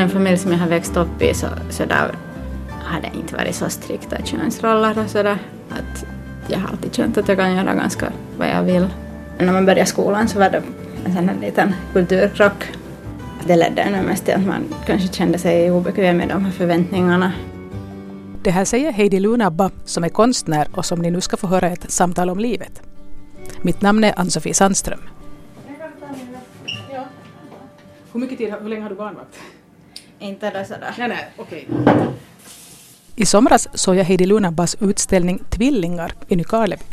den familj som jag har växt upp i så, så där har det inte varit så strikta könsroller och sådär. Att jag har alltid känt att jag kan göra ganska vad jag vill. När man började skolan så var det en sån här liten kulturkrock. Det ledde nog mest till att man kanske kände sig obekväm med de här förväntningarna. Det här säger Heidi Lunabba som är konstnär och som ni nu ska få höra ett samtal om livet. Mitt namn är Ann-Sofie Sandström. Hur mycket tid, hur länge har du barnvakt? Inte det sådär. Nej, nej, okej. I somras såg jag Heidi Lunabbas utställning Tvillingar i Nykarleby.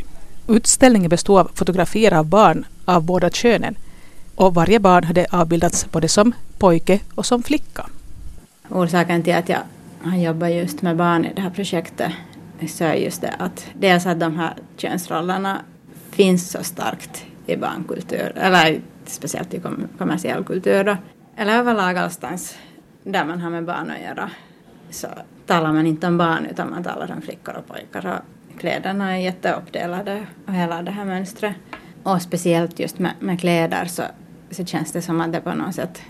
Utställningen bestod av fotografier av barn av båda könen och varje barn hade avbildats både som pojke och som flicka. Orsaken till att jag har jobbat just med barn i det här projektet så är just det att dels att de här könsrollerna finns så starkt i barnkultur, eller speciellt i kommersiell kultur då, eller överlag allstans där man har med barn att göra så talar man inte om barn utan man talar om flickor och pojkar och kläderna är jätteuppdelade och hela det här mönstret. Och speciellt just med, med kläder så, så känns det som att det på något sätt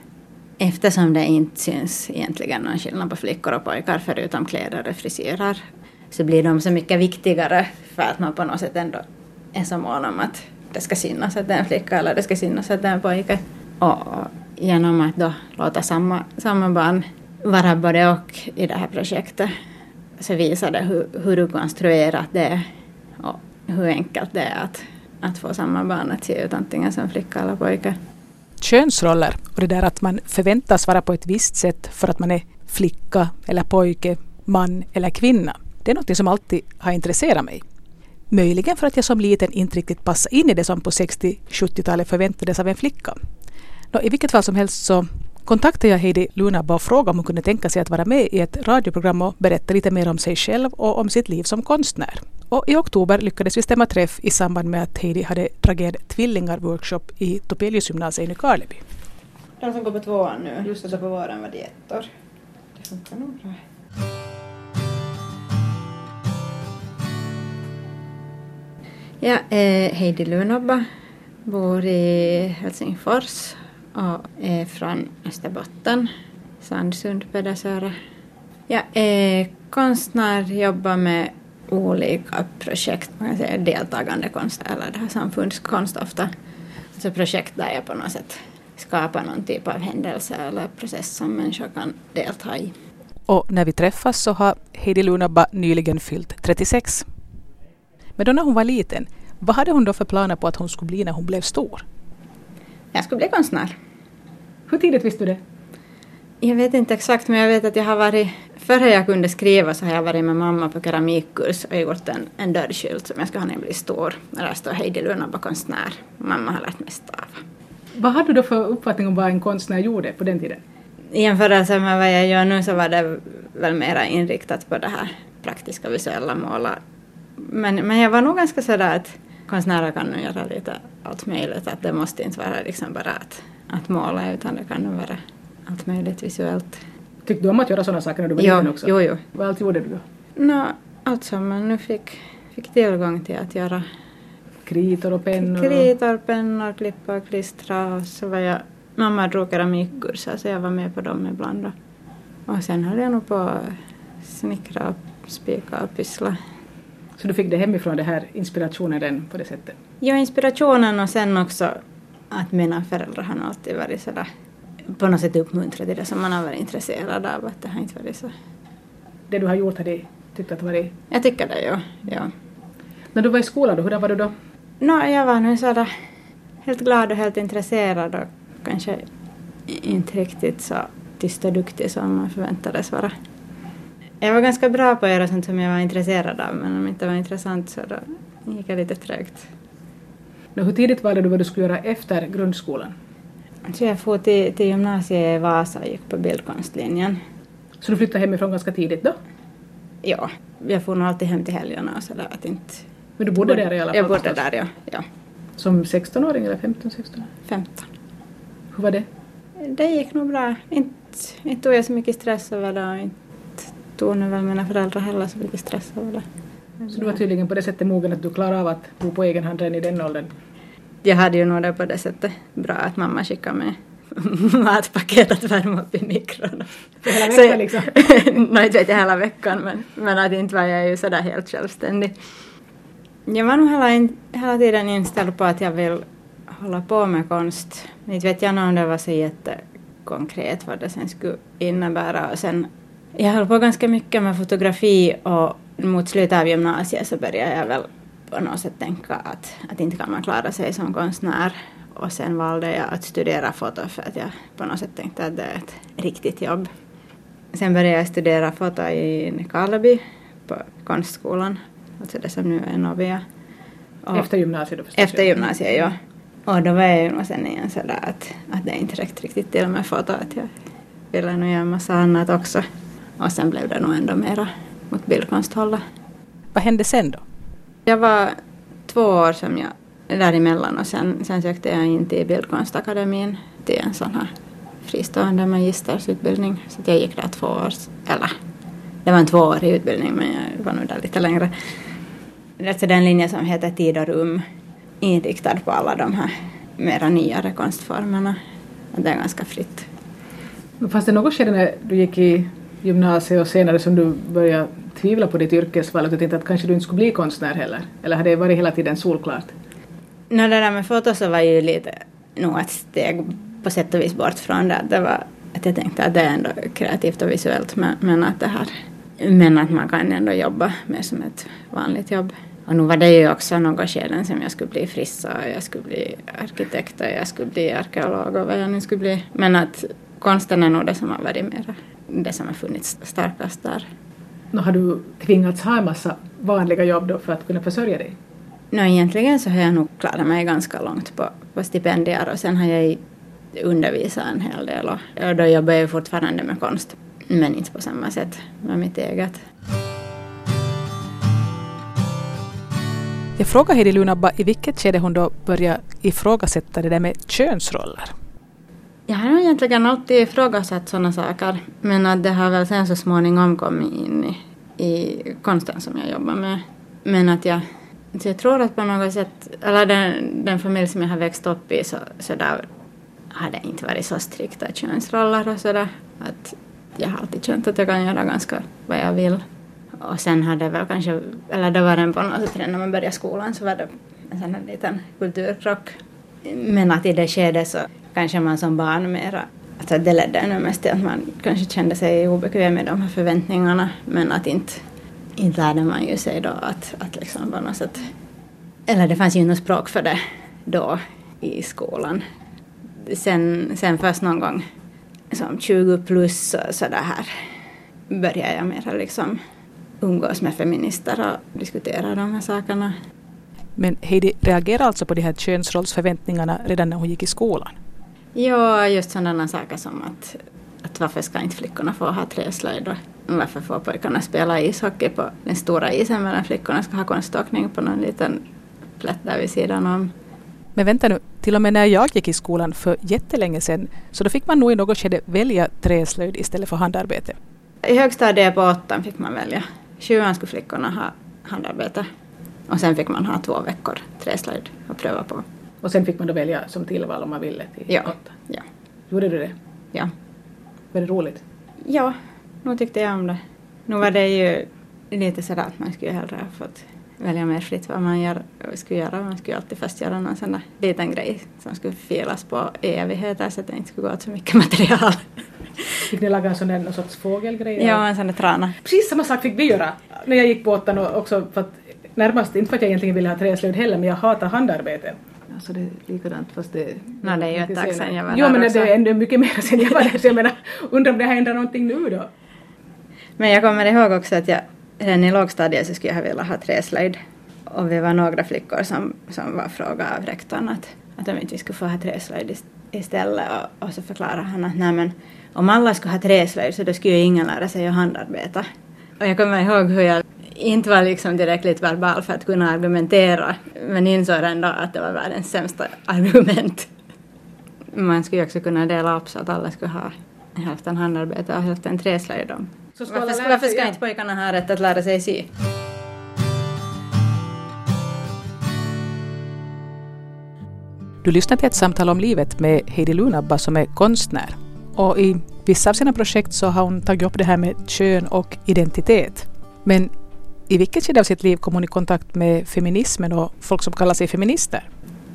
eftersom det inte syns egentligen någon skillnad på flickor och pojkar förutom kläder och frisyrer så blir de så mycket viktigare för att man på något sätt ändå är så mån om att det ska synas att det är en flicka eller det ska synas att det är en pojke. Och genom att då låta samma, samma barn vara både och i det här projektet så visar det hur, hur du konstruerat det är och hur enkelt det är att, att få samma barn att se ut antingen som flicka eller pojke. Könsroller och det där att man förväntas vara på ett visst sätt för att man är flicka eller pojke, man eller kvinna. Det är något som alltid har intresserat mig. Möjligen för att jag som liten inte riktigt passade in i det som på 60-70-talet förväntades av en flicka. Nå, I vilket fall som helst så kontaktade jag Heidi Lunabba och frågade om hon kunde tänka sig att vara med i ett radioprogram och berätta lite mer om sig själv och om sitt liv som konstnär. Och i oktober lyckades vi stämma träff i samband med att Heidi hade dragit tvillingar-workshop i Topeliusgymnasiet i Nykarleby. De som går på tvåan nu, just det, på våren var det ettor. Det funkar nog bra. Jag är Heidi Lunabba, bor i Helsingfors och är från Österbotten, Sandsund, Pedersöre. Jag är konstnär, jobbar med olika projekt, man kan säga deltagande konst eller det här samfundskonst ofta. Alltså projekt där jag på något sätt skapar någon typ av händelse eller process som människor kan delta i. Och när vi träffas så har Heidi Lunabba nyligen fyllt 36. Men då när hon var liten, vad hade hon då för planer på att hon skulle bli när hon blev stor? Jag skulle bli konstnär. Hur tidigt visste du det? Jag vet inte exakt men jag vet att jag har varit, före jag kunde skriva så har jag varit med mamma på keramikkurs och gjort en, en dörrskylt som jag ska ha när jag blir stor. Där står Heidi Lunabba konstnär. Mamma har lärt mig stava. Vad hade du då för uppfattning om vad en konstnär gjorde på den tiden? I jämförelse med vad jag gör nu så var det väl mera inriktat på det här praktiska visuella måla. Men, men jag var nog ganska sådär att konstnärer kan nu göra lite allt möjligt. Att det måste inte vara liksom bara att, att måla utan det kan vara allt möjligt visuellt. Tyckte du om att göra sådana saker när du var Jo, liten också? jo, jo. Vad allt gjorde du då? Nå, allt som man nu fick, fick tillgång till att göra. Kritor och pennor? Kritor, pennor, klippa och klistra och så var jag, mamma drog keramikkurser så jag var med på dem ibland då. Och sen höll jag nog på att snickra och spika och pyssla. Så du fick det hemifrån, det här inspirationen den på det sättet? Ja, inspirationen och sen också att mina föräldrar har alltid varit sådär på något sätt uppmuntrade det som man har varit intresserad av. Att det har inte varit så. Det du har gjort har de tyckt att varit... Jag tycker det, ja. ja. När du var i skolan då, hur var du då? Nå, jag var nu sådär helt glad och helt intresserad och kanske inte riktigt så tyst och duktig som man förväntades vara. Jag var ganska bra på att göra sånt som jag var intresserad av men om det inte var intressant så då gick jag lite trögt. Nå, hur tidigt valde du vad du skulle göra efter grundskolan? Så jag for till, till gymnasiet i Vasa och gick på bildkonstlinjen. Så du flyttade hemifrån ganska tidigt då? Ja, jag får nog alltid hem till helgerna och sådär att inte... Men du bodde där i alla fall? Jag bodde där, ja. ja. Som 16-åring eller 15-16? 15. Hur var det? Det gick nog bra. Inte, inte tog jag så mycket stress över det och inte tog nu väl mina föräldrar heller så mycket stress över det. Så du var tydligen på det sättet mogen att du klarade av att bo på egen hand redan i den åldern? Jag hade ju nog det på det sättet bra att mamma skickade mig matpaket att värma upp i mikron. För hela veckan liksom? Nej, inte vet jag hela veckan, men, men att inte var jag ju sådär helt självständig. Jag var nog hela, hela tiden inställd på att jag vill hålla på med konst. Inte vet jag om det var så jättekonkret vad det sen skulle innebära. Och sen, jag höll på ganska mycket med fotografi och mot slutet av gymnasiet så började jag väl på något sätt tänka att, att inte kan man klara sig som konstnär. Och sen valde jag att studera foto för att jag på något sätt tänkte att det är ett riktigt jobb. Sen började jag studera foto i Nykarleby på konstskolan, alltså det som nu är Novia. Och efter gymnasiet då förstås? Efter gymnasiet, ja. Och då var jag ju nog sen igen sådär att, att det inte räckte riktigt till med foto, att jag ville nog göra en massa annat också. Och sen blev det nog ändå mera mot bildkonsthållet. Vad hände sen då? Jag var två år som jag däremellan och sen, sen sökte jag in till Bildkonstakademin till en sån här fristående magistersutbildning. Så jag gick där två år, eller det var en tvåårig utbildning men jag var nog där lite längre. Det är den linje som heter Tid och rum, inriktad på alla de här mera nyare konstformerna. Det är ganska fritt. Fanns det något skede när du gick i gymnasiet och senare som du började tvivla på ditt yrkesval och du tänkte att kanske du inte skulle bli konstnär heller? Eller har det varit hela tiden solklart? No, det där med foto så var ju lite nog ett steg på sätt och vis bort från det. det var, att jag tänkte att det är ändå kreativt och visuellt men, men att det här men att man kan ändå jobba mer som ett vanligt jobb. Och nu var det ju också några skeden som jag skulle bli frissa och jag skulle bli arkitekt och jag skulle bli arkeolog och vad jag nu skulle bli. Men att konsten är nog det som har varit mer det som har funnits starkast där. Nå, har du tvingats ha en massa vanliga jobb då för att kunna försörja dig? No, egentligen så har jag nog klarat mig ganska långt på, på stipendier och sen har jag undervisat en hel del och, och då jobbar jag fortfarande med konst men inte på samma sätt med mitt eget. Jag frågade Heidi Lunabba i vilket skede hon då började ifrågasätta det där med könsroller. Jag har nog egentligen alltid ifrågasatt sådana saker men att det har väl sen så småningom kommit in i, i konsten som jag jobbar med. Men att jag, så jag tror att på något sätt, eller den, den familj som jag har växt upp i så, så där har det inte varit så strikta könsroller och sådär. Att jag har alltid känt att jag kan göra ganska vad jag vill. Och sen har det väl kanske, eller det var den på något sätt när man började skolan så var det en sån här liten kulturkrock. Men att i det skedet så kanske man som barn mera, alltså det ledde nog mest till att man kanske kände sig obekväm med de här förväntningarna men att inte, inte lärde man ju sig då att, att liksom på något sätt, eller det fanns ju något språk för det då i skolan. Sen, sen först någon gång som 20 plus så, där här började jag mera liksom umgås med feminister och diskutera de här sakerna. Men Heidi reagerade alltså på de här könsrollsförväntningarna redan när hon gick i skolan? Ja, just sådana saker som att, att varför ska inte flickorna få ha träslöjd och varför får pojkarna spela ishockey på den stora isen medan flickorna ska ha konståkning på någon liten plätt där vid sidan om. Men vänta nu, till och med när jag gick i skolan för jättelänge sedan så då fick man nog i något skede välja träslöjd istället för handarbete. I högstadiet på åttan fick man välja. Sjuan skulle flickorna ha handarbete och sen fick man ha två veckor träslöjd att pröva på. Och sen fick man då välja som tillval om man ville till ja. åtta? Ja. Gjorde du det? Ja. Var det roligt? Ja, nu tyckte jag om det. Nu var det ju lite sådär att man skulle hellre ha fått välja mer fritt vad man gör, skulle göra. Man skulle alltid först göra någon sån där liten grej som skulle filas på i evigheter så att det inte skulle gå åt så mycket material. Fick ni laga en sån där någon sorts fågelgrej? Ja, en sån där trana. Precis samma sak fick vi göra när jag gick på åttan också för att närmast, inte för att jag egentligen ville ha träslöjd heller, men jag hatar handarbete. Alltså det är likadant fast det... No, det är ju ett tag sedan jag var Jo men också. det är ändå mycket mer sen jag var där så jag menar, undrar om det har ändrat någonting nu då? Men jag kommer ihåg också att jag redan i lågstadiet så skulle jag vilja ha träslöjd. Och vi var några flickor som, som var fråga av rektorn att, att om inte vi skulle få ha träslöjd istället och, och så förklarade han att nej men om alla skulle ha träslöjd så då skulle ju ingen lära sig att handarbeta. Och jag kommer ihåg hur jag inte var liksom tillräckligt verbal för att kunna argumentera men insåg ändå att det var världens sämsta argument. Man skulle ju också kunna dela upp så att alla skulle ha hälften handarbete och hälften träslöjd. Så ska Varför, varför ska inte pojkarna ha rätt att lära sig sy? Du Du lyssnar till ett samtal om livet med Heidi Lunabba som är konstnär. Och i vissa av sina projekt så har hon tagit upp det här med kön och identitet. Men i vilket skede av sitt liv kom hon i kontakt med feminismen och folk som kallar sig feminister?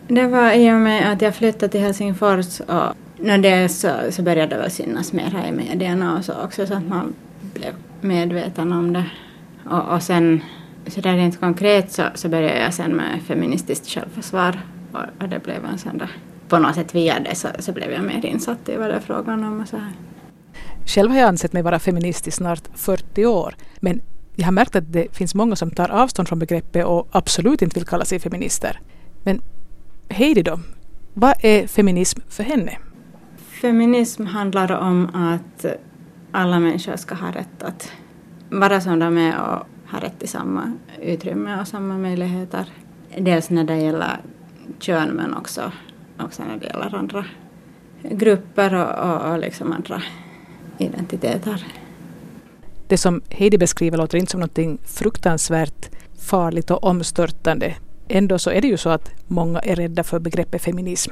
Det var i och med att jag flyttade till Helsingfors och när det så, så började det väl synas mer här i medierna och så också så att man blev medveten om det. Och, och sen så där rent konkret så, så började jag sen med feministiskt självförsvar och, och det blev en sån där, på något sätt via det så, så blev jag mer insatt i vad det är frågan om och så här. Själv har jag ansett mig vara feminist i snart 40 år men jag har märkt att det finns många som tar avstånd från begreppet och absolut inte vill kalla sig feminister. Men Heidi då, vad är feminism för henne? Feminism handlar om att alla människor ska ha rätt att vara som de är och ha rätt till samma utrymme och samma möjligheter. Dels när det gäller kön men också, också när det gäller andra grupper och, och, och liksom andra identiteter. Det som Heidi beskriver låter inte som något fruktansvärt farligt och omstörtande. Ändå så är det ju så att många är rädda för begreppet feminism.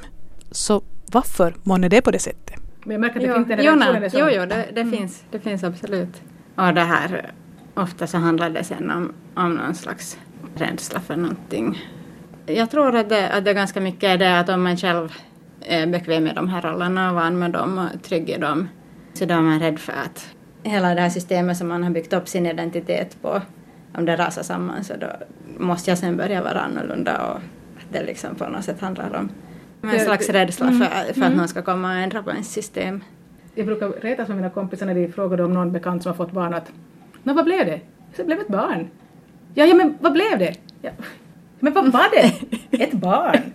Så varför månne det på det sättet? Men jag märker att det jo, finns den jo, som... Jo, jo, det, det mm. finns, det finns absolut. Och det här, ofta så handlar det sen om, om någon slags rädsla för någonting. Jag tror att det, att det ganska mycket är det att om man själv är bekväm med de här rollerna och van med dem och trygg i dem så då är man rädd för att hela det här systemet som man har byggt upp sin identitet på, om det rasar samman så då måste jag sen börja vara annorlunda och att det liksom på något sätt handlar om en slags rädsla mm. för, för att mm. någon ska komma och ändra på ens system. Jag brukar retas med mina kompisar när de frågar om någon bekant som har fått barn att Nå, vad blev det? Det blev ett barn. Ja, ja, men vad blev det? Ja. Men vad var det? Ett barn.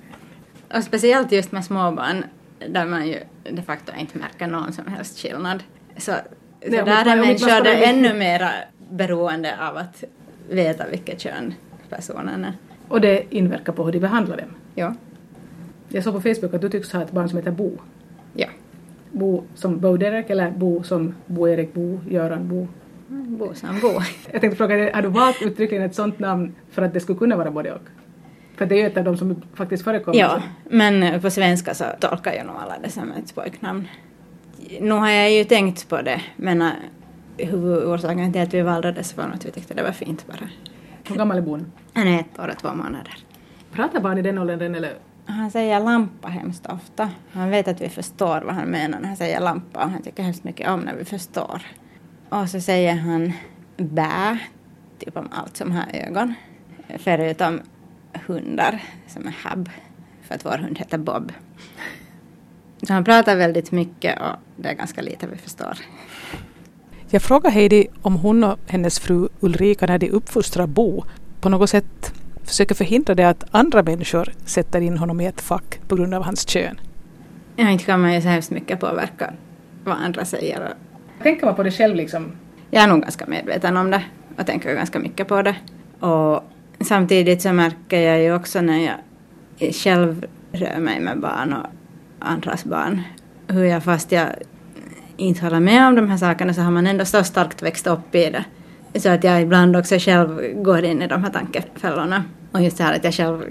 Och speciellt just med småbarn där man ju de facto inte märker någon som helst skillnad. Så så Nej, där är människor det ännu mer beroende av att veta vilket kön personen är. Och det inverkar på hur de behandlar dem? Ja. Jag såg på Facebook att du tycks ha ett barn som heter Bo. Ja. Bo som Bo Derek eller Bo som Bo Erik, Bo Göran, Bo? Bo som Bo. Jag tänkte fråga, har du valt uttryckligen ett sånt namn för att det skulle kunna vara både och? För det är ju ett av de som faktiskt förekommer. Ja, men på svenska så tolkar ju nog alla det som ett pojknamn nu har jag ju tänkt på det, men äh, huvudorsaken till att vi valde det var att vi tyckte det var fint bara. Hur gammal är Bon? Han är ett år och två månader. Pratar barn i den åldern eller? Han säger lampa hemskt ofta. Han vet att vi förstår vad han menar när han säger lampa och han tycker hemskt mycket om när vi förstår. Och så säger han bä, typ om allt som har ögon. Förutom hundar som är hab, för att vår hund heter Bob. Så han pratar väldigt mycket och det är ganska lite vi förstår. Jag frågade Heidi om hon och hennes fru Ulrika när de uppfostrar Bo på något sätt försöker förhindra det att andra människor sätter in honom i ett fack på grund av hans kön. Ja, inte kan man ju så hemskt mycket påverka vad andra säger. Tänker man på det själv liksom? Jag är nog ganska medveten om det och tänker ganska mycket på det. Och samtidigt så märker jag ju också när jag själv rör mig med barn och andras barn. Hur jag fast jag inte håller med om de här sakerna så har man ändå så starkt växt upp i det. Så att jag ibland också själv går in i de här tankefällorna. Och just det här att jag själv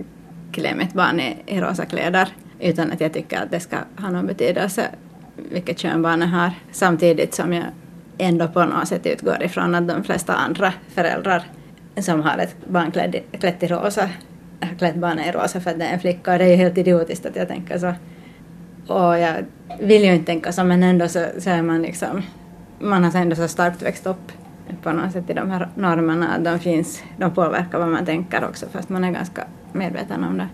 klär mitt barn i, i rosa kläder utan att jag tycker att det ska ha någon betydelse vilket kön barnet har. Samtidigt som jag ändå på något sätt utgår ifrån att de flesta andra föräldrar som har ett barn klätt i rosa har klätt barnet i rosa för att det är en flicka och det är ju helt idiotiskt att jag tänker så. Och jag vill ju inte tänka så men ändå så, så är man liksom, man har ändå så starkt växt upp på något sätt i de här normerna, att de finns, de påverkar vad man tänker också fast man är ganska medveten om det.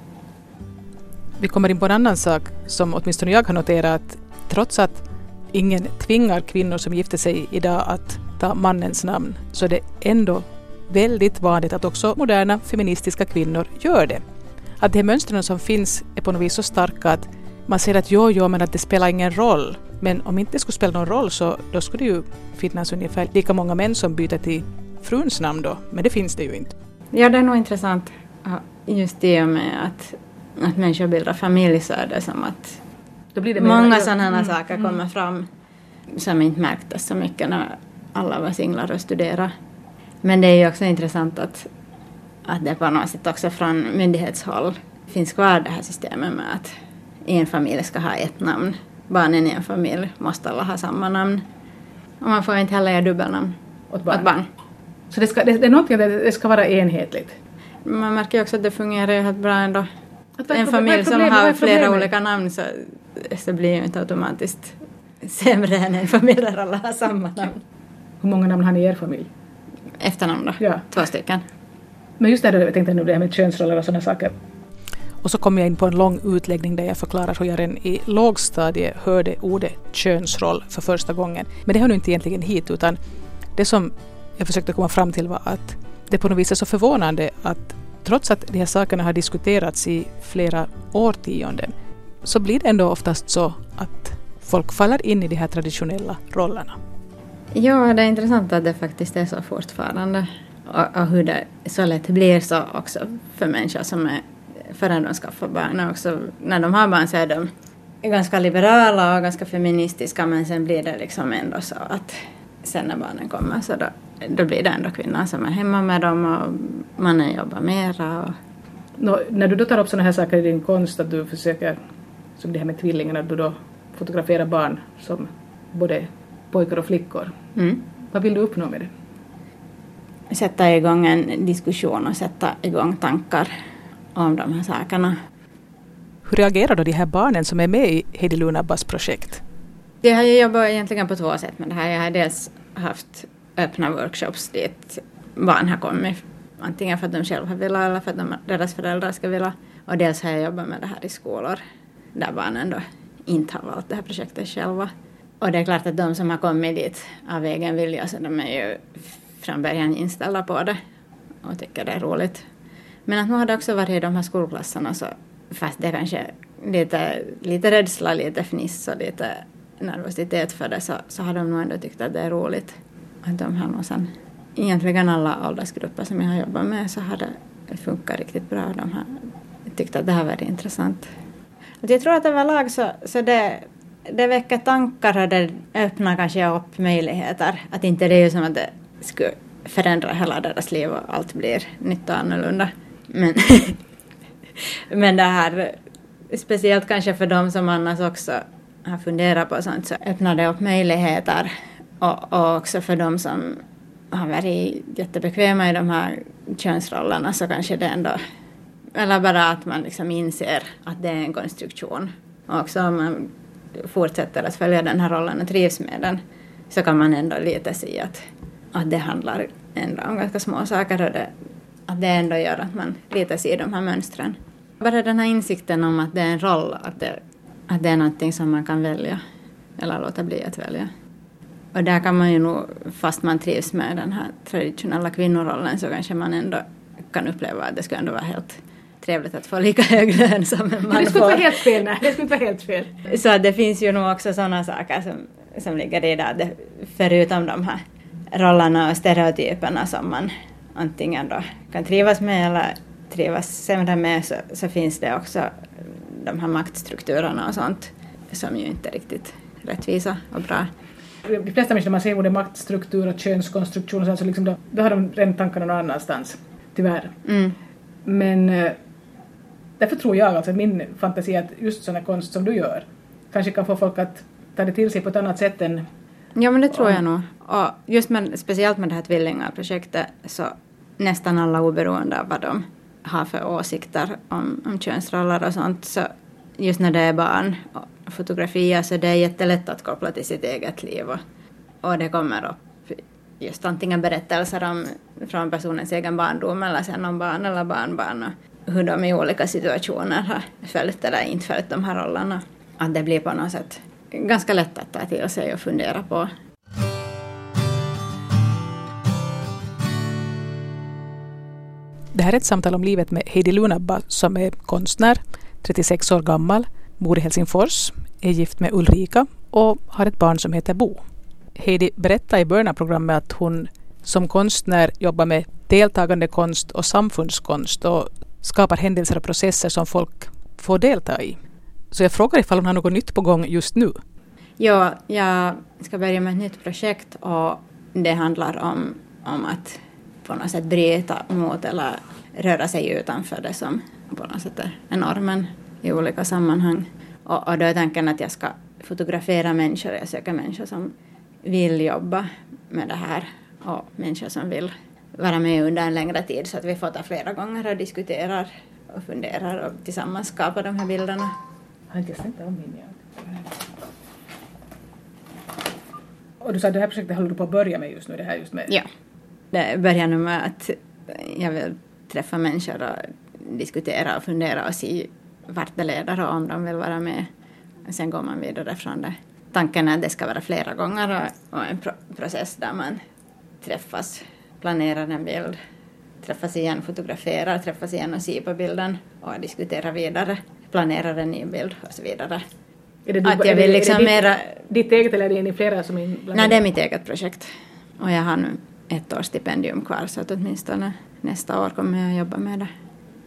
Vi kommer in på en annan sak som åtminstone jag har noterat trots att ingen tvingar kvinnor som gifter sig idag att ta mannens namn så är det ändå väldigt vanligt att också moderna feministiska kvinnor gör det. Att de här mönstren som finns är på något vis så starka att man säger att jo, jo, men att det spelar ingen roll. Men om inte det skulle spela någon roll så då skulle det ju finnas ungefär lika många män som byter till fruns namn då. Men det finns det ju inte. Ja, det är nog intressant just i och med att, att människor bildar familj så är det som att det många sådana mm, saker mm. kommer fram som inte märktes så mycket när alla var singlar och studerade. Men det är ju också intressant att, att det på något sätt också från myndighetshåll finns kvar det här systemet med att en familj ska ha ett namn. Barnen i en familj måste alla ha samma namn. Och man får inte heller göra dubbelnamn Åt barn. åt barn. Så det, ska, det, det är någonting att det, ska vara enhetligt. Man märker ju också att det fungerar helt bra ändå. Att En familj som har flera olika namn så, så blir ju inte automatiskt sämre än en familj där alla har samma namn. Hur många namn har ni i er familj? Efternamn då? Ja. Två stycken. Men just det jag tänkte nu det här med könsroller och sådana saker. Och så kom jag in på en lång utläggning där jag förklarar hur jag redan i lågstadiet hörde ordet könsroll för första gången. Men det hör nu inte egentligen hit utan det som jag försökte komma fram till var att det på något vis är så förvånande att trots att de här sakerna har diskuterats i flera årtionden så blir det ändå oftast så att folk faller in i de här traditionella rollerna. Ja, det är intressant att det faktiskt är så fortfarande. Och, och hur det så lätt blir så också för människor som är förrän de skaffar barn. Och Också när de har barn så är de ganska liberala och ganska feministiska men sen blir det liksom ändå så att sen när barnen kommer så då, då blir det ändå kvinnan som är hemma med dem och mannen jobbar mera. Och, Nå, när du då tar upp sådana här saker i din konst, att du försöker, som det här med tvillingarna, att du då fotograferar barn som både pojkar och flickor. mm. Vad vill du uppnå med det? Sätta igång en diskussion och sätta igång tankar om de här sakerna. Hur reagerar då de här barnen som är med i Heidi Lunabbas projekt? Jag har ju jobbat egentligen på två sätt med det här. Jag har dels haft öppna workshops dit barn har kommit, antingen för att de själva vill eller för att de, deras föräldrar ska vilja. Och dels har jag jobbat med det här i skolor där barnen då inte har valt det här projektet själva. Och det är klart att de som har kommit dit av egen vilja så de är ju från början inställda på det och tycker det är roligt. Men att nu har det också varit i de här skolklasserna så fast det är kanske lite, lite rädsla, lite fniss och lite nervositet för det så, så har de nog ändå tyckt att det är roligt. Att de har nog sen, egentligen alla åldersgrupper som jag har jobbat med så har det funkat riktigt bra. De har tyckt att det har varit intressant. Jag tror att överlag så, så det, det väcker tankar och det öppnar kanske upp möjligheter. Att inte det är ju som att det skulle förändra hela deras liv och allt blir nytt och annorlunda. Men, men det här, speciellt kanske för de som annars också har funderat på sånt så öppnar det upp möjligheter och, och också för de som har varit jättebekväma i de här könsrollerna så kanske det ändå eller bara att man liksom inser att det är en konstruktion. Och också om man fortsätter att följa den här rollen och trivs med den så kan man ändå lite se att, att det handlar ändå om ganska små saker och det, att det ändå gör att man lite ser de här mönstren. Bara den här insikten om att det är en roll, att det, att det är någonting som man kan välja eller låta bli att välja. Och där kan man ju nog, fast man trivs med den här traditionella kvinnorollen så kanske man ändå kan uppleva att det skulle ändå vara helt trevligt att få lika hög lön som en man det skulle vara får. helt fel, nej. Det skulle vara helt fel. Så det finns ju nog också sådana saker som, som ligger i det, förutom de här rollerna och stereotyperna som man antingen då kan trivas med eller trivas sämre med så, så finns det också de här maktstrukturerna och sånt som ju inte är riktigt rättvisa och bra. De flesta människor, när man säger ordet maktstruktur och könskonstruktion, så alltså liksom då, då har de redan tankarna någon annanstans. Tyvärr. Mm. Men eh, därför tror jag, alltså min fantasi, att just sån här konst som du gör kanske kan få folk att ta det till sig på ett annat sätt än... Ja, men det tror jag nog. Och just med, speciellt med det här tvillingarprojektet så nästan alla oberoende av vad de har för åsikter om, om könsroller och sånt så just när det är barn och fotografier så det är jättelätt att koppla till sitt eget liv och, och det kommer upp just antingen berättelser om, från personens egen barndom eller sen om barn eller barnbarn och hur de i olika situationer har följt eller inte följt de här rollerna. Att det blir på något sätt ganska lätt att ta till sig och fundera på. Det här är ett samtal om livet med Heidi Lunabba som är konstnär, 36 år gammal, bor i Helsingfors, är gift med Ulrika och har ett barn som heter Bo. Heidi berättade i början av programmet att hon som konstnär jobbar med deltagande konst och samfundskonst och skapar händelser och processer som folk får delta i. Så jag frågar ifall hon har något nytt på gång just nu. Ja, jag ska börja med ett nytt projekt och det handlar om, om att på något sätt bryta mot eller röra sig utanför det som på något sätt är normen i olika sammanhang. Och, och då är tanken att jag ska fotografera människor, jag söker människor som vill jobba med det här och människor som vill vara med under en längre tid så att vi får ta flera gånger och diskuterar och funderar och tillsammans skapa de här bilderna. Har inte jag stängt av min Och du sa att det här projektet håller du på att börja med just nu, det här just med... Ja. Det börjar nu med att jag vill träffa människor och diskutera och fundera och se vart det leder och om de vill vara med. Sen går man vidare från det. Tanken är att det ska vara flera gånger och, en pro process där man träffas, planerar en bild, träffas igen, fotograferar, träffas igen och ser på bilden och diskuterar vidare, planerar en ny bild och så vidare. Är det, du, att jag vill är det, liksom är det mera... ditt, ditt eget eller är det ni flera som är inblandade? Nej, det är mitt eget projekt. Och jag har nu ett års stipendium kvar så att åtminstone nästa år kommer jag jobba med det.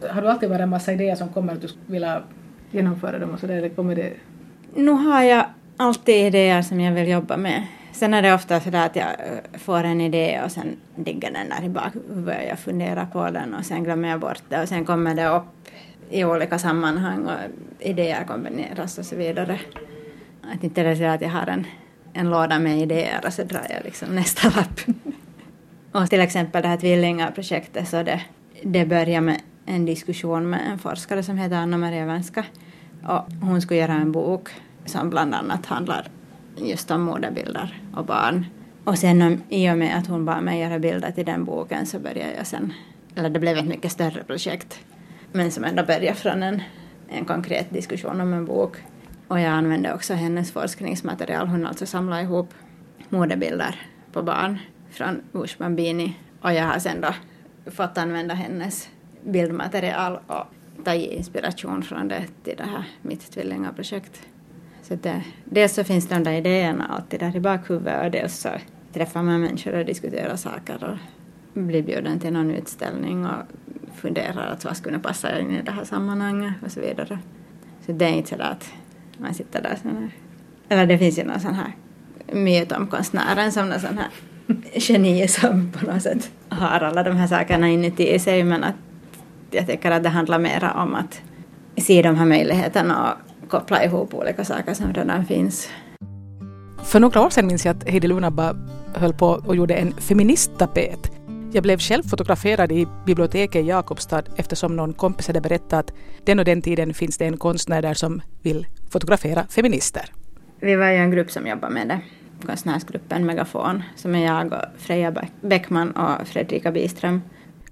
Har du alltid varit en massa idéer som kommer att du skulle vilja genomföra dem och så där? Kommer det... Nu har jag alltid idéer som jag vill jobba med. Sen är det ofta så att jag eh, får en idé och sen ligger den där i bakhuvudet och jag funderar på den och sen glömmer jag bort det och sen kommer det upp i olika sammanhang och idéer kombineras och så vidare. Att inte det är så att jag har en, en låda med idéer och så drar jag liksom nästa lapp och till exempel det här tvillingaprojektet så det, det började med en diskussion med en forskare som heter Anna-Maria Wenska och hon skulle göra en bok som bland annat handlar just om moderbilder och barn. Och sen i och med att hon bad mig göra bilder till den boken så började jag sen, eller det blev ett mycket större projekt, men som ändå började från en, en konkret diskussion om en bok. Och jag använde också hennes forskningsmaterial, hon alltså samlade ihop modebilder på barn från Ush Bambini och jag har sen då fått använda hennes bildmaterial och ta inspiration från det till det här mitt tvillingaprojekt. Så det, eh, dels så finns de där idéerna alltid där i bakhuvudet och dels så träffar man människor och diskuterar saker och blir bjuden till någon utställning och funderar att vad skulle passa in i det här sammanhanget och så vidare. Så det är inte så att man sitter där sån här. Eller det finns ju någon sån här myt om konstnären som någon sån här geni som på något sätt har alla de här sakerna inuti sig men att jag tycker att det handlar mer om att se de här möjligheterna och koppla ihop olika saker som redan finns. För några år sedan minns jag att Heidi Lunabba höll på och gjorde en feministtapet. Jag blev själv fotograferad i biblioteket i Jakobstad eftersom någon kompis hade berättat att den och den tiden finns det en konstnär där som vill fotografera feminister. Vi var ju en grupp som jobbade med det, konstnärsgruppen Megafon, som är jag och Freja Bäckman och Fredrika Biström.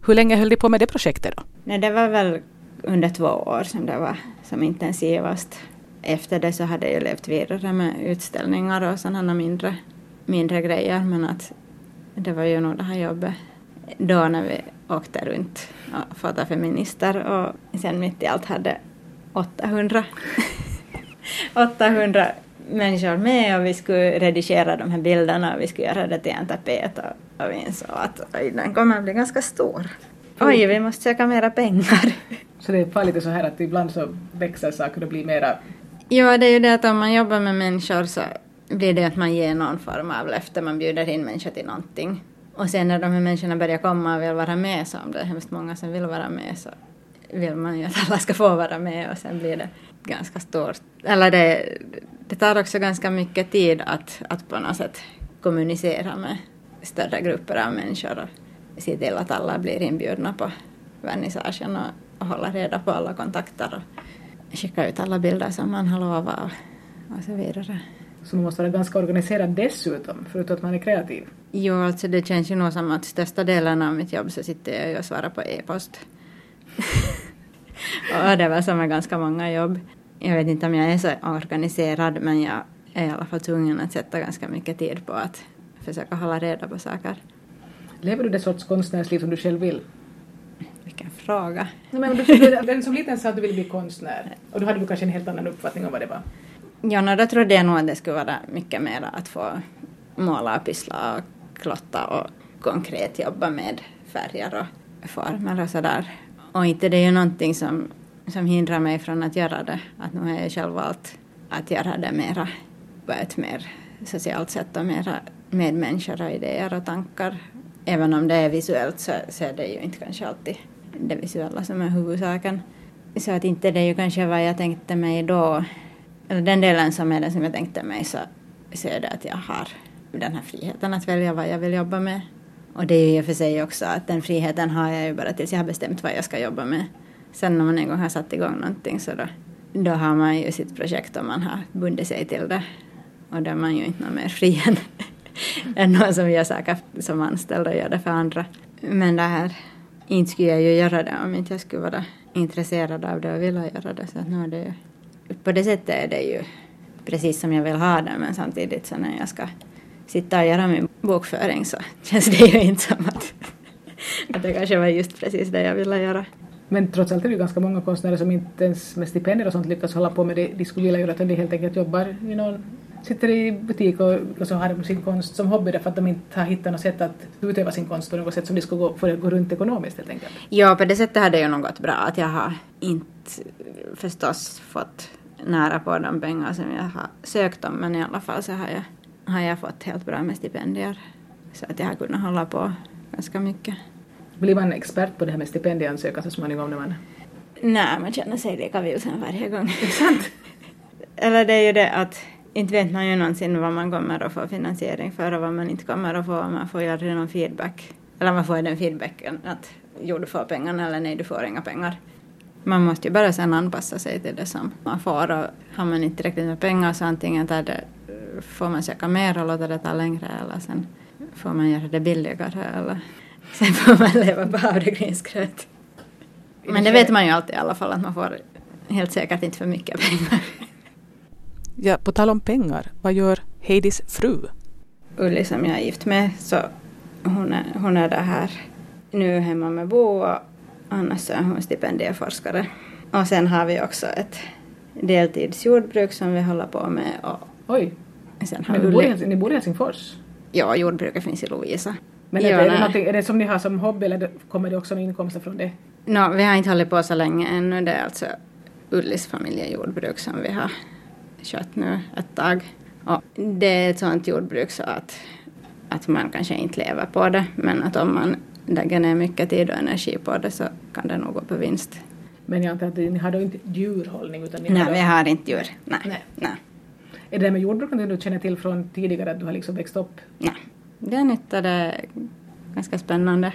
Hur länge höll de på med det projektet då? Nej, det var väl under två år som det var som intensivast. Efter det så hade jag levt vidare med utställningar och sådana mindre, mindre grejer men att det var ju nog det här jobbet då när vi åkte runt och fotade feminister och sen mitt i allt hade 800, 800 människor med och vi skulle redigera de här bilderna och vi skulle göra det till en tapet och, och vi insåg att oj, den kommer att bli ganska stor. Oj, vi måste söka mera pengar. Så det är lite så här att ibland så växer saker och blir mera... Ja, det är ju det att om man jobbar med människor så blir det att man ger någon form av löfte, man bjuder in människor till någonting. Och sen när de här människorna börjar komma och vill vara med, så om det är hemskt många som vill vara med så vill man ju att alla ska få vara med och sen blir det ganska stort. Eller det, det tar också ganska mycket tid att, att på något sätt kommunicera med större grupper av människor och se till att alla blir inbjudna på vernissagen och, och hålla reda på alla kontakter och skicka ut alla bilder som man har lovat och, och så vidare. Så man måste vara ganska organiserad dessutom, förutom att man är kreativ? Jo, alltså det känns ju nog som att största delen av mitt jobb så sitter jag och svarar på e-post. och det väl som är ganska många jobb. Jag vet inte om jag är så organiserad men jag är i alla fall tvungen att sätta ganska mycket tid på att försöka hålla reda på saker. Lever du det sorts konstnärsliv som du själv vill? Vilken fråga. Nej, men du, du, som liten sa att du ville bli konstnär och då hade du kanske en helt annan uppfattning om vad det var. Ja, no, då trodde jag nog att det skulle vara mycket mer att få måla och pyssla och klotta och konkret jobba med färger och former och sådär. Och inte det är ju någonting som, som hindrar mig från att göra det. Att nu har jag själv valt att göra det mera på ett mer socialt sätt och mera med människor och idéer och tankar. Även om det är visuellt så, så är det ju inte kanske alltid det visuella som är huvudsaken. Så att inte det är ju kanske vad jag tänkte mig då eller den delen som är den som jag tänkte mig så, så är det att jag har den här friheten att välja vad jag vill jobba med. Och det är ju i och för sig också att den friheten har jag ju bara tills jag har bestämt vad jag ska jobba med. Sen när man en gång har satt igång någonting så då, då har man ju sitt projekt och man har bundit sig till det. Och då är man ju inte någon mer fri än, än någon som gör saker som anställd och gör det för andra. Men det här, inte skulle jag ju göra det om inte jag skulle vara intresserad av det och vilja göra det. Så nu är det ju, på det sättet är det ju precis som jag vill ha det men samtidigt så när jag ska sitta och göra min bokföring så känns det ju inte som att, att det kanske var just precis det jag ville göra. Men trots allt är det ju ganska många konstnärer som inte ens med stipendier och sånt lyckas hålla på med det de skulle vilja göra utan de helt enkelt jobbar i någon sitter i butik och, så har sin konst som hobby därför att de inte har hittat något sätt att utöva sin konst på något sätt som de skulle gå, få det gå runt ekonomiskt helt enkelt. Ja, på det sättet har det ju nog gått bra att jag har inte förstås fått nära på de pengar som jag har sökt om men i alla fall så har jag, har jag fått helt bra med stipendier så att jag har kunnat hålla på ganska mycket. Blir man expert på det här med stipendieansökan så småningom när man... Nej, man känner sig lika vilsen varje gång. Sant? Eller det är ju det att inte vet man ju någonsin vad man kommer att få finansiering för och vad man inte kommer att få. Man får ju aldrig någon feedback. Eller man får den feedbacken att jo, du får pengarna eller nej, du får inga pengar. Man måste ju bara sen anpassa sig till det som man får och har man inte tillräckligt med pengar så antingen tar det, får man söka mer och låta det ta längre eller sen får man göra det billigare eller sen får man leva på havregrynsgröt. Men det vet man ju alltid i alla fall att man får helt säkert inte för mycket pengar. Ja, på tal om pengar, vad gör Heidis fru? Ulli som jag är gift med så hon är, hon är det här nu hemma med Bo och annars är hon stipendieforskare. Och sen har vi också ett deltidsjordbruk som vi håller på med och Oj, sen har men ni bor, i, Ulli... Hels- ni bor i Helsingfors? Ja, jordbruket finns i Lovisa. Men är, Ja, det, är, det är det som ni har som hobby eller kommer det också några inkomster från det? Nå, vi har inte hållit på så länge ännu. Det är alltså Ullis familjejordbruk som vi har kört nu ett tag. Och det är ett sådant jordbruk så att, att man kanske inte lever på det men att om man lägger ner mycket tid och energi på det så kan det nog gå på vinst. Men jag antar att ni har då inte djurhållning utan ni Nej, har vi då, har inte djur. Nej. Nej. Nej. Är det där med jordbruk någonting du känner till från tidigare att du har liksom växt upp? Nej. Det är nytt och det är ganska spännande.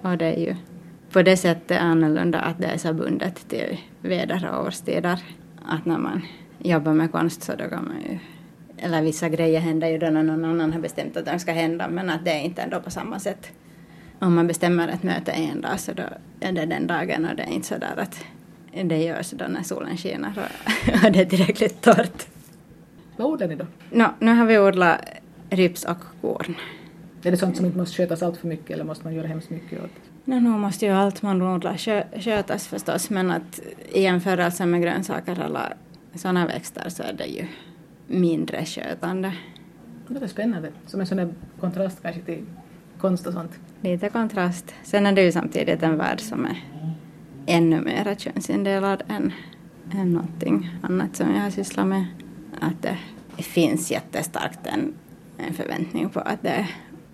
Och det är ju på det sättet annorlunda att det är så bundet till väder och årstider. Att när man jobbar med konst så då kan man ju eller vissa grejer händer ju då när någon annan har bestämt att de ska hända men att det är inte ändå på samma sätt. Om man bestämmer ett möte en dag så då är det den dagen och det är inte så där att det görs då när solen skiner och, och det är tillräckligt torrt. Vad odlar ni då? Nå, nu har vi odlat rips och korn. Är det sånt som inte måste skötas allt för mycket eller måste man göra hemskt mycket åt? No, nu måste ju allt man odlar skö- skötas förstås men att i jämförelse med grönsaker eller sådana växter så är det ju mindre skötande. Det låter spännande. Som en sån där kontrast kanske till konst och sånt. Lite kontrast. Sen är det ju samtidigt en värld som är ännu mer könsindelad än, än någonting annat som jag har sysslat med. Att det finns jättestarkt en, en förväntning på att det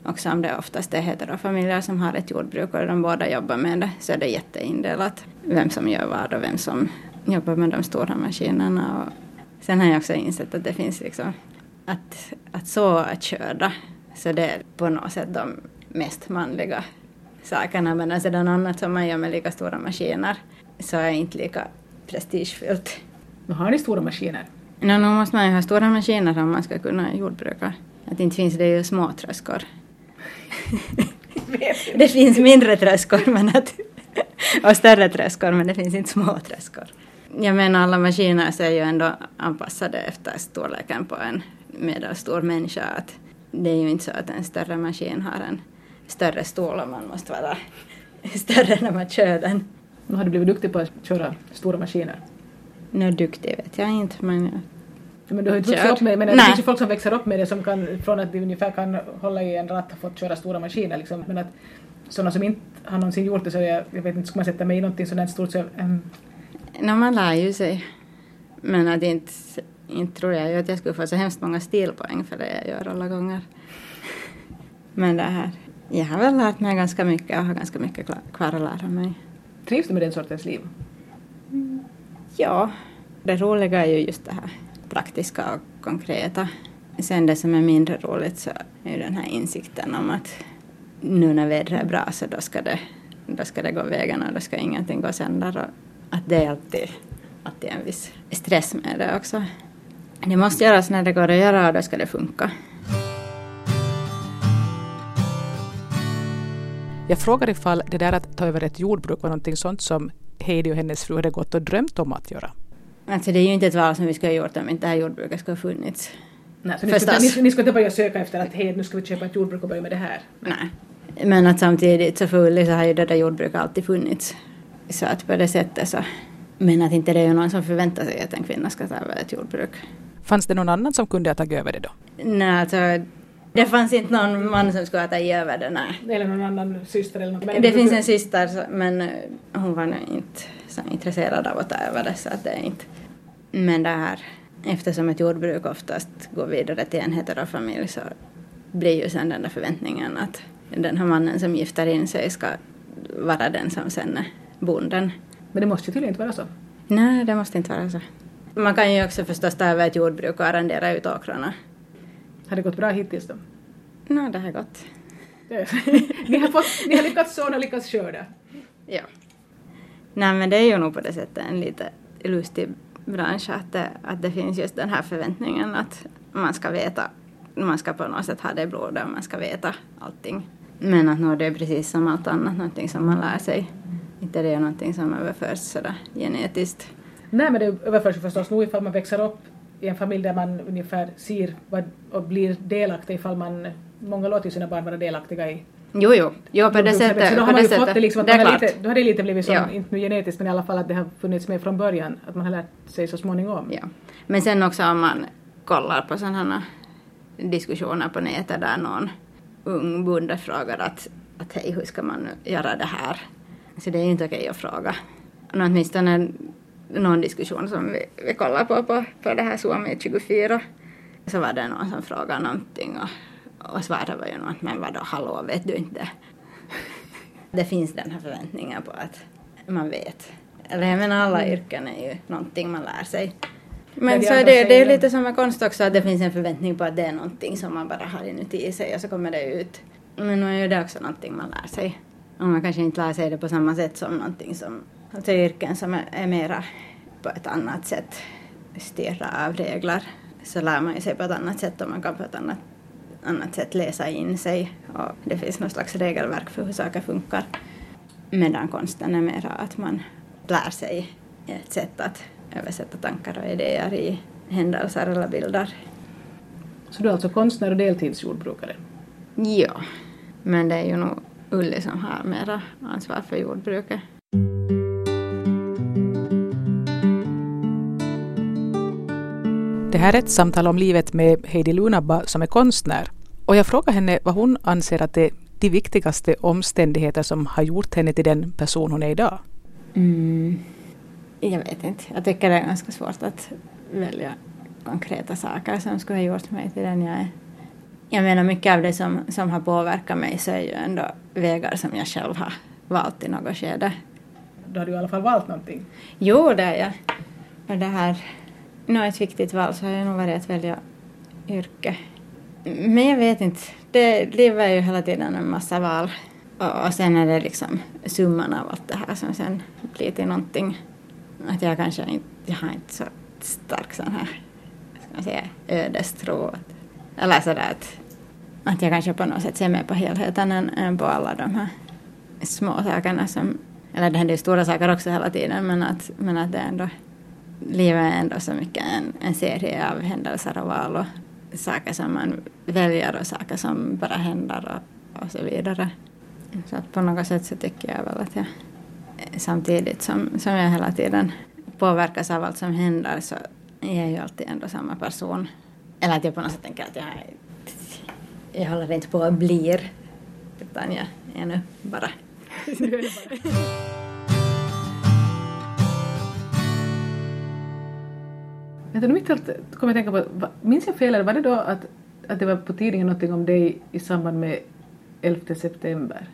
också om det oftast är heterofamiljer som har ett jordbruk och de båda jobbar med det så är det jätteindelat vem som gör vad och vem som jobbar med de stora maskinerna. Och sen har jag också insett att det finns liksom att, att så att köra så det är på något sätt de mest manliga sakerna medan sedan alltså annat som man gör med lika stora maskiner så är inte lika prestigefyllt. Men har ni stora maskiner. No, nu måste man ju ha stora maskiner om man ska kunna jordbruka. Att inte finns det ju små tröskor. det finns mindre tröskor men att, och större tröskor men det finns inte små tröskor. Jag menar alla maskiner är ju ändå anpassade efter storleken på en medelstor människa. Att det är ju inte så att en större maskin har en större stol och man måste vara större när man kör den. Nu har du blivit duktig på att köra stora maskiner. Nå, duktig vet jag inte men Men du har inte vuxit upp med men det finns ju folk som växer upp med det som kan, från att de ungefär kan hålla i en ratt och fått köra stora maskiner liksom. Men att sådana som inte har någonsin gjort det så jag, jag vet inte, ska man sätta mig i någonting sådant stort så um, No, man lär ju sig. Men att inte, inte tror jag ju att jag skulle få så hemskt många stilpoäng för det jag gör alla gånger. Men det här, jag har väl lärt mig ganska mycket och har ganska mycket kvar att lära mig. trivs du med den sortens liv? Ja, det roliga är ju just det här praktiska och konkreta. Sen det som är mindre roligt så är ju den här insikten om att nu när vädret är bra så då ska det, då ska det gå vägen och då ska ingenting gå sönder. Och att det är alltid, alltid en viss stress med det också. Det måste göras när det går att göra och då ska det funka. Jag frågar ifall det där att ta över ett jordbruk var någonting sånt som Heidi och hennes fru hade gått och drömt om att göra. Alltså det är ju inte ett val som vi skulle ha gjort om inte det här jordbruket skulle ha funnits. Nej, så ni, ska, ni, ni ska inte börja söka efter att hej, nu ska vi köpa ett jordbruk och börja med det här? Nej. Men att samtidigt så för Ulli så har ju det där jordbruket alltid funnits. Så att på det sättet så. Men att inte det är någon som förväntar sig att en kvinna ska ta över ett jordbruk. Fanns det någon annan som kunde ha tagit över det då? Nej, alltså det fanns inte någon man som skulle ha tagit över det, nej. Eller någon annan syster eller något. Men det finns en syster, men eh, hon var inte så intresserad av att ta över det, så att det är inte. Men det här, eftersom ett jordbruk oftast går vidare till en heterofamilj så blir ju sen den där förväntningen att den här mannen som gifter in sig ska vara den som sen är bonden. Men det måste ju tydligen inte vara så. Nej, det måste inte vara så. Man kan ju också förstås ta över ett jordbruk och arrendera ut åkrarna. Har det gått bra hittills då? Nej, no, det har gått. ni, har fått, ni har lyckats så och lyckats skörda? Ja. Nej, men det är ju nog på det sättet en lite lustig bransch att det, att det finns just den här förväntningen att man ska veta, man ska på något sätt ha det i blodet och man ska veta allting. Men att nog det är precis som allt annat, någonting som man lär sig. Inte det är någonting som överförs sådär genetiskt. Nej, men det överförs ju förstås nog ifall man växer upp i en familj där man ungefär ser vad, och blir delaktig ifall man, många låter ju sina barn vara delaktiga i Jo, jo, jo på det sättet. Så då har man ju fått det liksom, att det är. Lite, då har det lite blivit som, ja. inte nu genetiskt men i alla fall att det har funnits med från början, att man har lärt sig så småningom. Ja. Men sen också om man kollar på sådana diskussioner på nätet där någon ung bonde frågar att, att hej, hur ska man göra det här? Så det är inte okej att fråga. Åtminstone någon diskussion som vi, vi kollar på, på på det här Suomi 24 så var det någon som frågade någonting och, och svaret var ju något men vadå hallå vet du inte? det finns den här förväntningen på att man vet. Eller jag menar alla yrken är ju någonting man lär sig. Men så är det, det är lite som med konst också att det finns en förväntning på att det är någonting som man bara har inuti sig och så kommer det ut. Men nu är ju det också någonting man lär sig. Och man kanske inte lär sig det på samma sätt som någonting som Alltså yrken som är mera på ett annat sätt styrda av regler så lär man ju sig på ett annat sätt och man kan på ett annat, annat sätt läsa in sig och det finns något slags regelverk för hur saker funkar. Medan konsten är mera att man lär sig ett sätt att översätta tankar och idéer i händelser eller bilder. Så du är alltså konstnär och deltidsjordbrukare? Ja, men det är ju nog Ulli som har mera ansvar för jordbruket. Det här är ett samtal om livet med Heidi Lunabba som är konstnär. Och jag frågar henne vad hon anser att det är de viktigaste omständigheter som har gjort henne till den person hon är idag. Mm. Jag vet inte. Jag tycker det är ganska svårt att välja konkreta saker som skulle ha gjort mig till den jag är. Jag menar mycket av det som, som har påverkat mig så är ju ändå vägar som jag själv har valt i något skede. Då har du i alla fall valt någonting? Jo, det är jag. Och det här nå ett viktigt val så har jag nog varit att välja yrke. Men jag vet inte. Det, livet är ju hela tiden en massa val. Och, och sen är det liksom summan av allt det här som sen blir till någonting. Att jag kanske inte, jag har inte så stark sån här, ska man säga, ödestro. Eller sådär att, att jag kanske på något sätt ser mer på helheten än, än på alla de här små sakerna som, eller det händer ju stora saker också hela tiden men att, men att det ändå livet är ändå så mycket en, en serie av händelser och val och saker som man väljer och saker som bara händer och, och så vidare. Så att på något sätt så tycker jag väl att jag eh, samtidigt som, som jag hela tiden påverkas av allt som händer så är jag ju alltid ändå samma person. Eller att jag på något sätt tänker att jag, jag håller inte på att blir utan jag är nu bara. Vänta, mitt allt kommer jag tänka på, minns jag fel eller var det då att, att det var på tidningen någonting om dig i samband med 11 september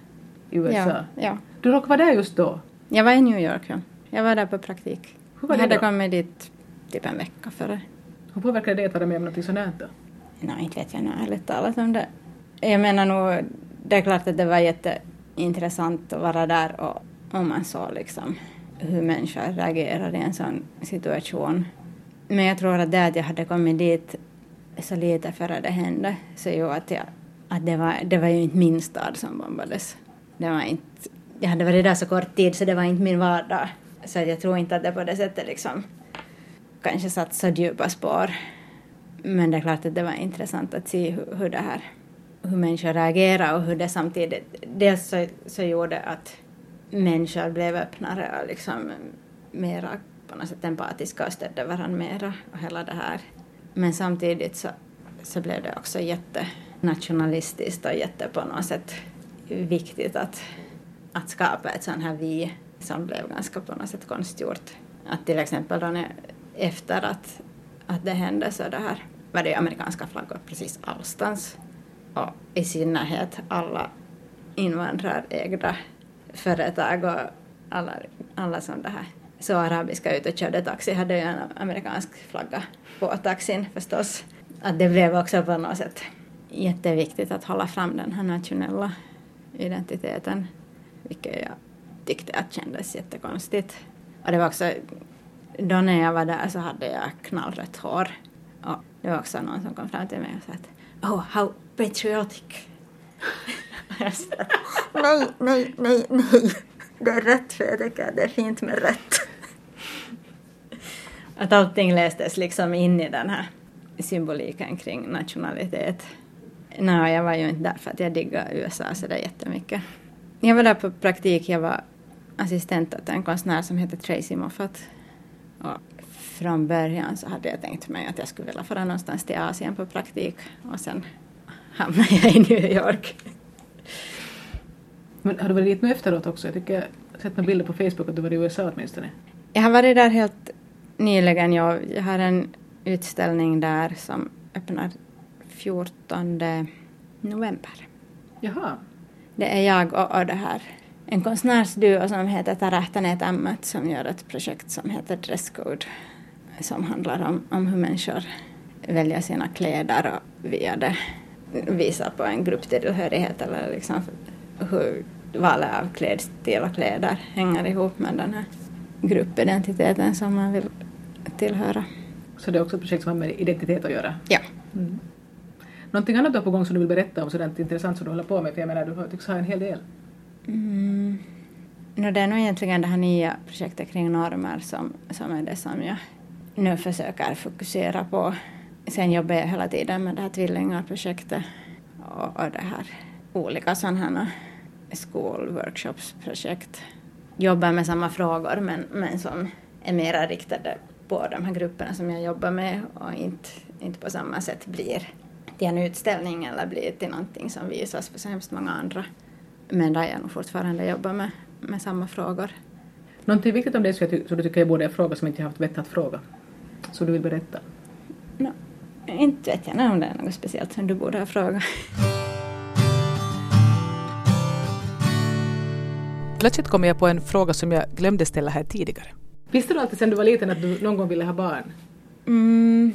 i USA? Ja. ja. Du råkade vara där just då? Jag var i New York, ja. Jag var där på praktik. Hur var jag det hade då? kommit dit typ en vecka före. Hur påverkar det att vara med om något sånt här då? Nej, inte vet jag nog ärligt talat om det. Jag menar nog, det är klart att det var jätteintressant att vara där och om man såg liksom hur människor reagerar i en sån situation. Men jag tror att det att jag hade kommit dit så lite före det hände så gjorde att, jag, att det, var, det var ju inte min stad som bombades. Det var inte, jag hade varit där så kort tid så det var inte min vardag. Så jag tror inte att det på det sättet liksom kanske satt så djupa spår. Men det är klart att det var intressant att se hur, hur det här, hur människor reagerar och hur det samtidigt, dels så, så gjorde att människor blev öppnare och liksom mera på något sätt empatiska och stödde varandra mera och hela det här. Men samtidigt så, så blev det också jättenationalistiskt och jätte på något sätt viktigt att, att skapa ett sånt här vi som blev ganska på något sätt konstgjort. Att till exempel då när, efter att, att det hände så det här var det amerikanska flaggor precis allstans och i synnerhet alla invandrarägda företag och alla, alla som det här så arabiska ut och körde taxi hade ju en amerikansk flagga på taxin förstås. Att det blev också på något sätt jätteviktigt att hålla fram den här nationella identiteten, vilket jag tyckte att kändes jättekonstigt. Och det var också, då när jag var där så hade jag knallrött hår. Och det var också någon som kom fram till mig och sa att Oh, how patriotic! nej, nej, nej, nej. Det är rätt för jag tycker att det är fint med rätt att allting lästes liksom in i den här symboliken kring nationalitet. Nej, jag var ju inte där för att jag diggar USA så det jättemycket. Jag var där på praktik, jag var assistent åt en konstnär som heter Tracy Moffat. Och från början så hade jag tänkt mig att jag skulle vilja fara någonstans till Asien på praktik och sen hamnade jag i New York. Men har du varit dit nu efteråt också? Jag tycker jag har sett några bilder på Facebook att du var i USA åtminstone. Jag har varit där helt nyligen. Jag, har en utställning där som öppnar 14 november. Jaha. Det är jag och, och det här en konstnärsduo som heter Tarähtäneet Ämmät som gör ett projekt som heter Dresscode som handlar om, om hur människor väljer sina kläder och via det visar på en grupptillhörighet eller liksom hur valet av klädstil och kläder hänger ihop med den här gruppidentiteten som man vill tillhöra. Så det är också ett projekt som har med identitet att göra? Ja. Mm. Någonting annat du har på gång som du vill berätta om, sådant intressant som du håller på med? För jag menar, du tycks ha en hel del. Mm. No, det är nog egentligen det här nya projektet kring normer som, som är det som jag nu försöker fokusera på. Sen jobbar jag hela tiden med det här tvillingarprojektet och, och det här olika sådana skolworkshopsprojekt. Jobbar med samma frågor men, men som är mera riktade på de här grupperna som jag jobbar med och inte, inte på samma sätt blir till en utställning eller blir till någonting som visas för så hemskt många andra. Men där jag nog fortfarande jobbar med, med samma frågor. Någonting viktigt om det som du tycker jag borde fråga som inte jag haft vett att fråga? Som du vill berätta? No, inte vet jag om det är något speciellt som du borde ha frågat. Plötsligt kom jag på en fråga som jag glömde ställa här tidigare. Visste du alltid sedan du var liten att du någon gång ville ha barn? Mm.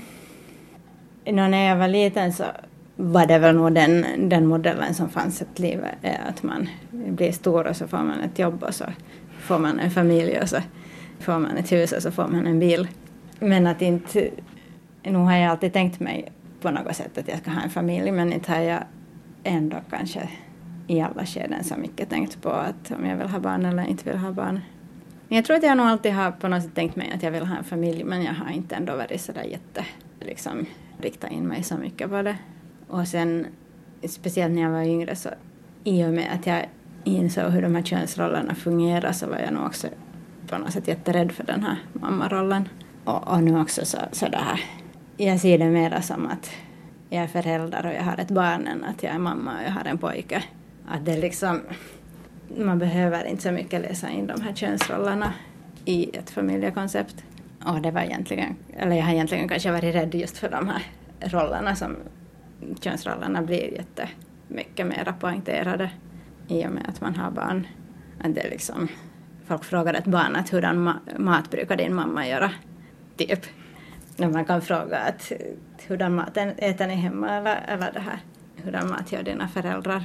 No, när jag var liten så var det väl nog den, den modellen som fanns att livet är att man blir stor och så får man ett jobb och så får man en familj och så får man ett hus och så får man en bil. Men att inte, nu har jag alltid tänkt mig på något sätt att jag ska ha en familj men inte har jag ändå kanske i alla skeden så mycket tänkt på att om jag vill ha barn eller inte vill ha barn. Jag tror att jag nog alltid har på något sätt tänkt mig att jag vill ha en familj men jag har inte ändå varit sådär jätte, liksom riktat in mig så mycket på det. Och sen speciellt när jag var yngre så i och med att jag insåg hur de här könsrollerna fungerar så var jag nog också på något sätt jätterädd för den här mammarollen. Och, och nu också så, så det här, jag ser det mera som att jag är förälder och jag har ett barn än att jag är mamma och jag har en pojke. Att det liksom, man behöver inte så mycket läsa in de här könsrollerna i ett familjekoncept. Och det var egentligen, eller jag har egentligen kanske varit rädd just för de här rollerna som könsrollerna blir jättemycket mer poängterade i och med att man har barn. Att det liksom, folk frågar ett barn att hurdan ma mat brukar din mamma göra? Typ. när man kan fråga att hurdan mat äter ni hemma eller, eller det här, hurdan mat gör dina föräldrar?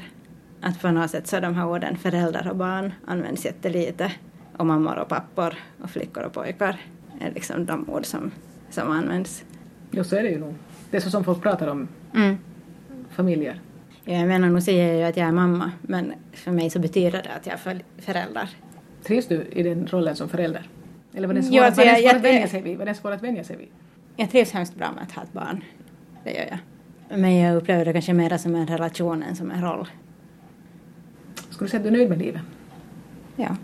Att på något sätt så de här orden föräldrar och barn används jättelite och mammor och pappor och flickor och pojkar är liksom de ord som, som används. Jo, så är det ju nog. Det är så som folk pratar om Mm. familjer. Ja, jag menar, nu säger jag ju att jag är mamma, men för mig så betyder det att jag är för- förälder. Trivs du i den rollen som förälder? Eller var den svår, Ja, var den jag- jag- att vänja sig vid? Var den svår att vänja sig vid? Jag trivs hemskt bra med att ha ett barn. Det gör jag. Men jag upplever det kanske mer som en relation än som en roll. Skulle du säga att du är nöjd med livet? Ja.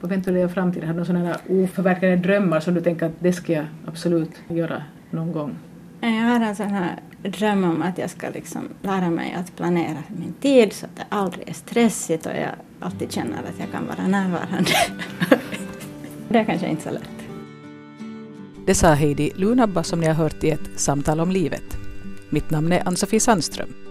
Vad väntar du dig av framtiden? Har du några sådana oförverkligade drömmar som du tänker att det ska jag absolut göra någon gång? Jag har en sån här dröm om att jag ska liksom lära mig att planera min tid så att det aldrig är stressigt och jag alltid känner att jag kan vara närvarande. det är kanske inte så lätt. Det sa Heidi Lunabba som ni har hört i ett samtal om livet. Mitt namn är Ann-Sofie Sandström.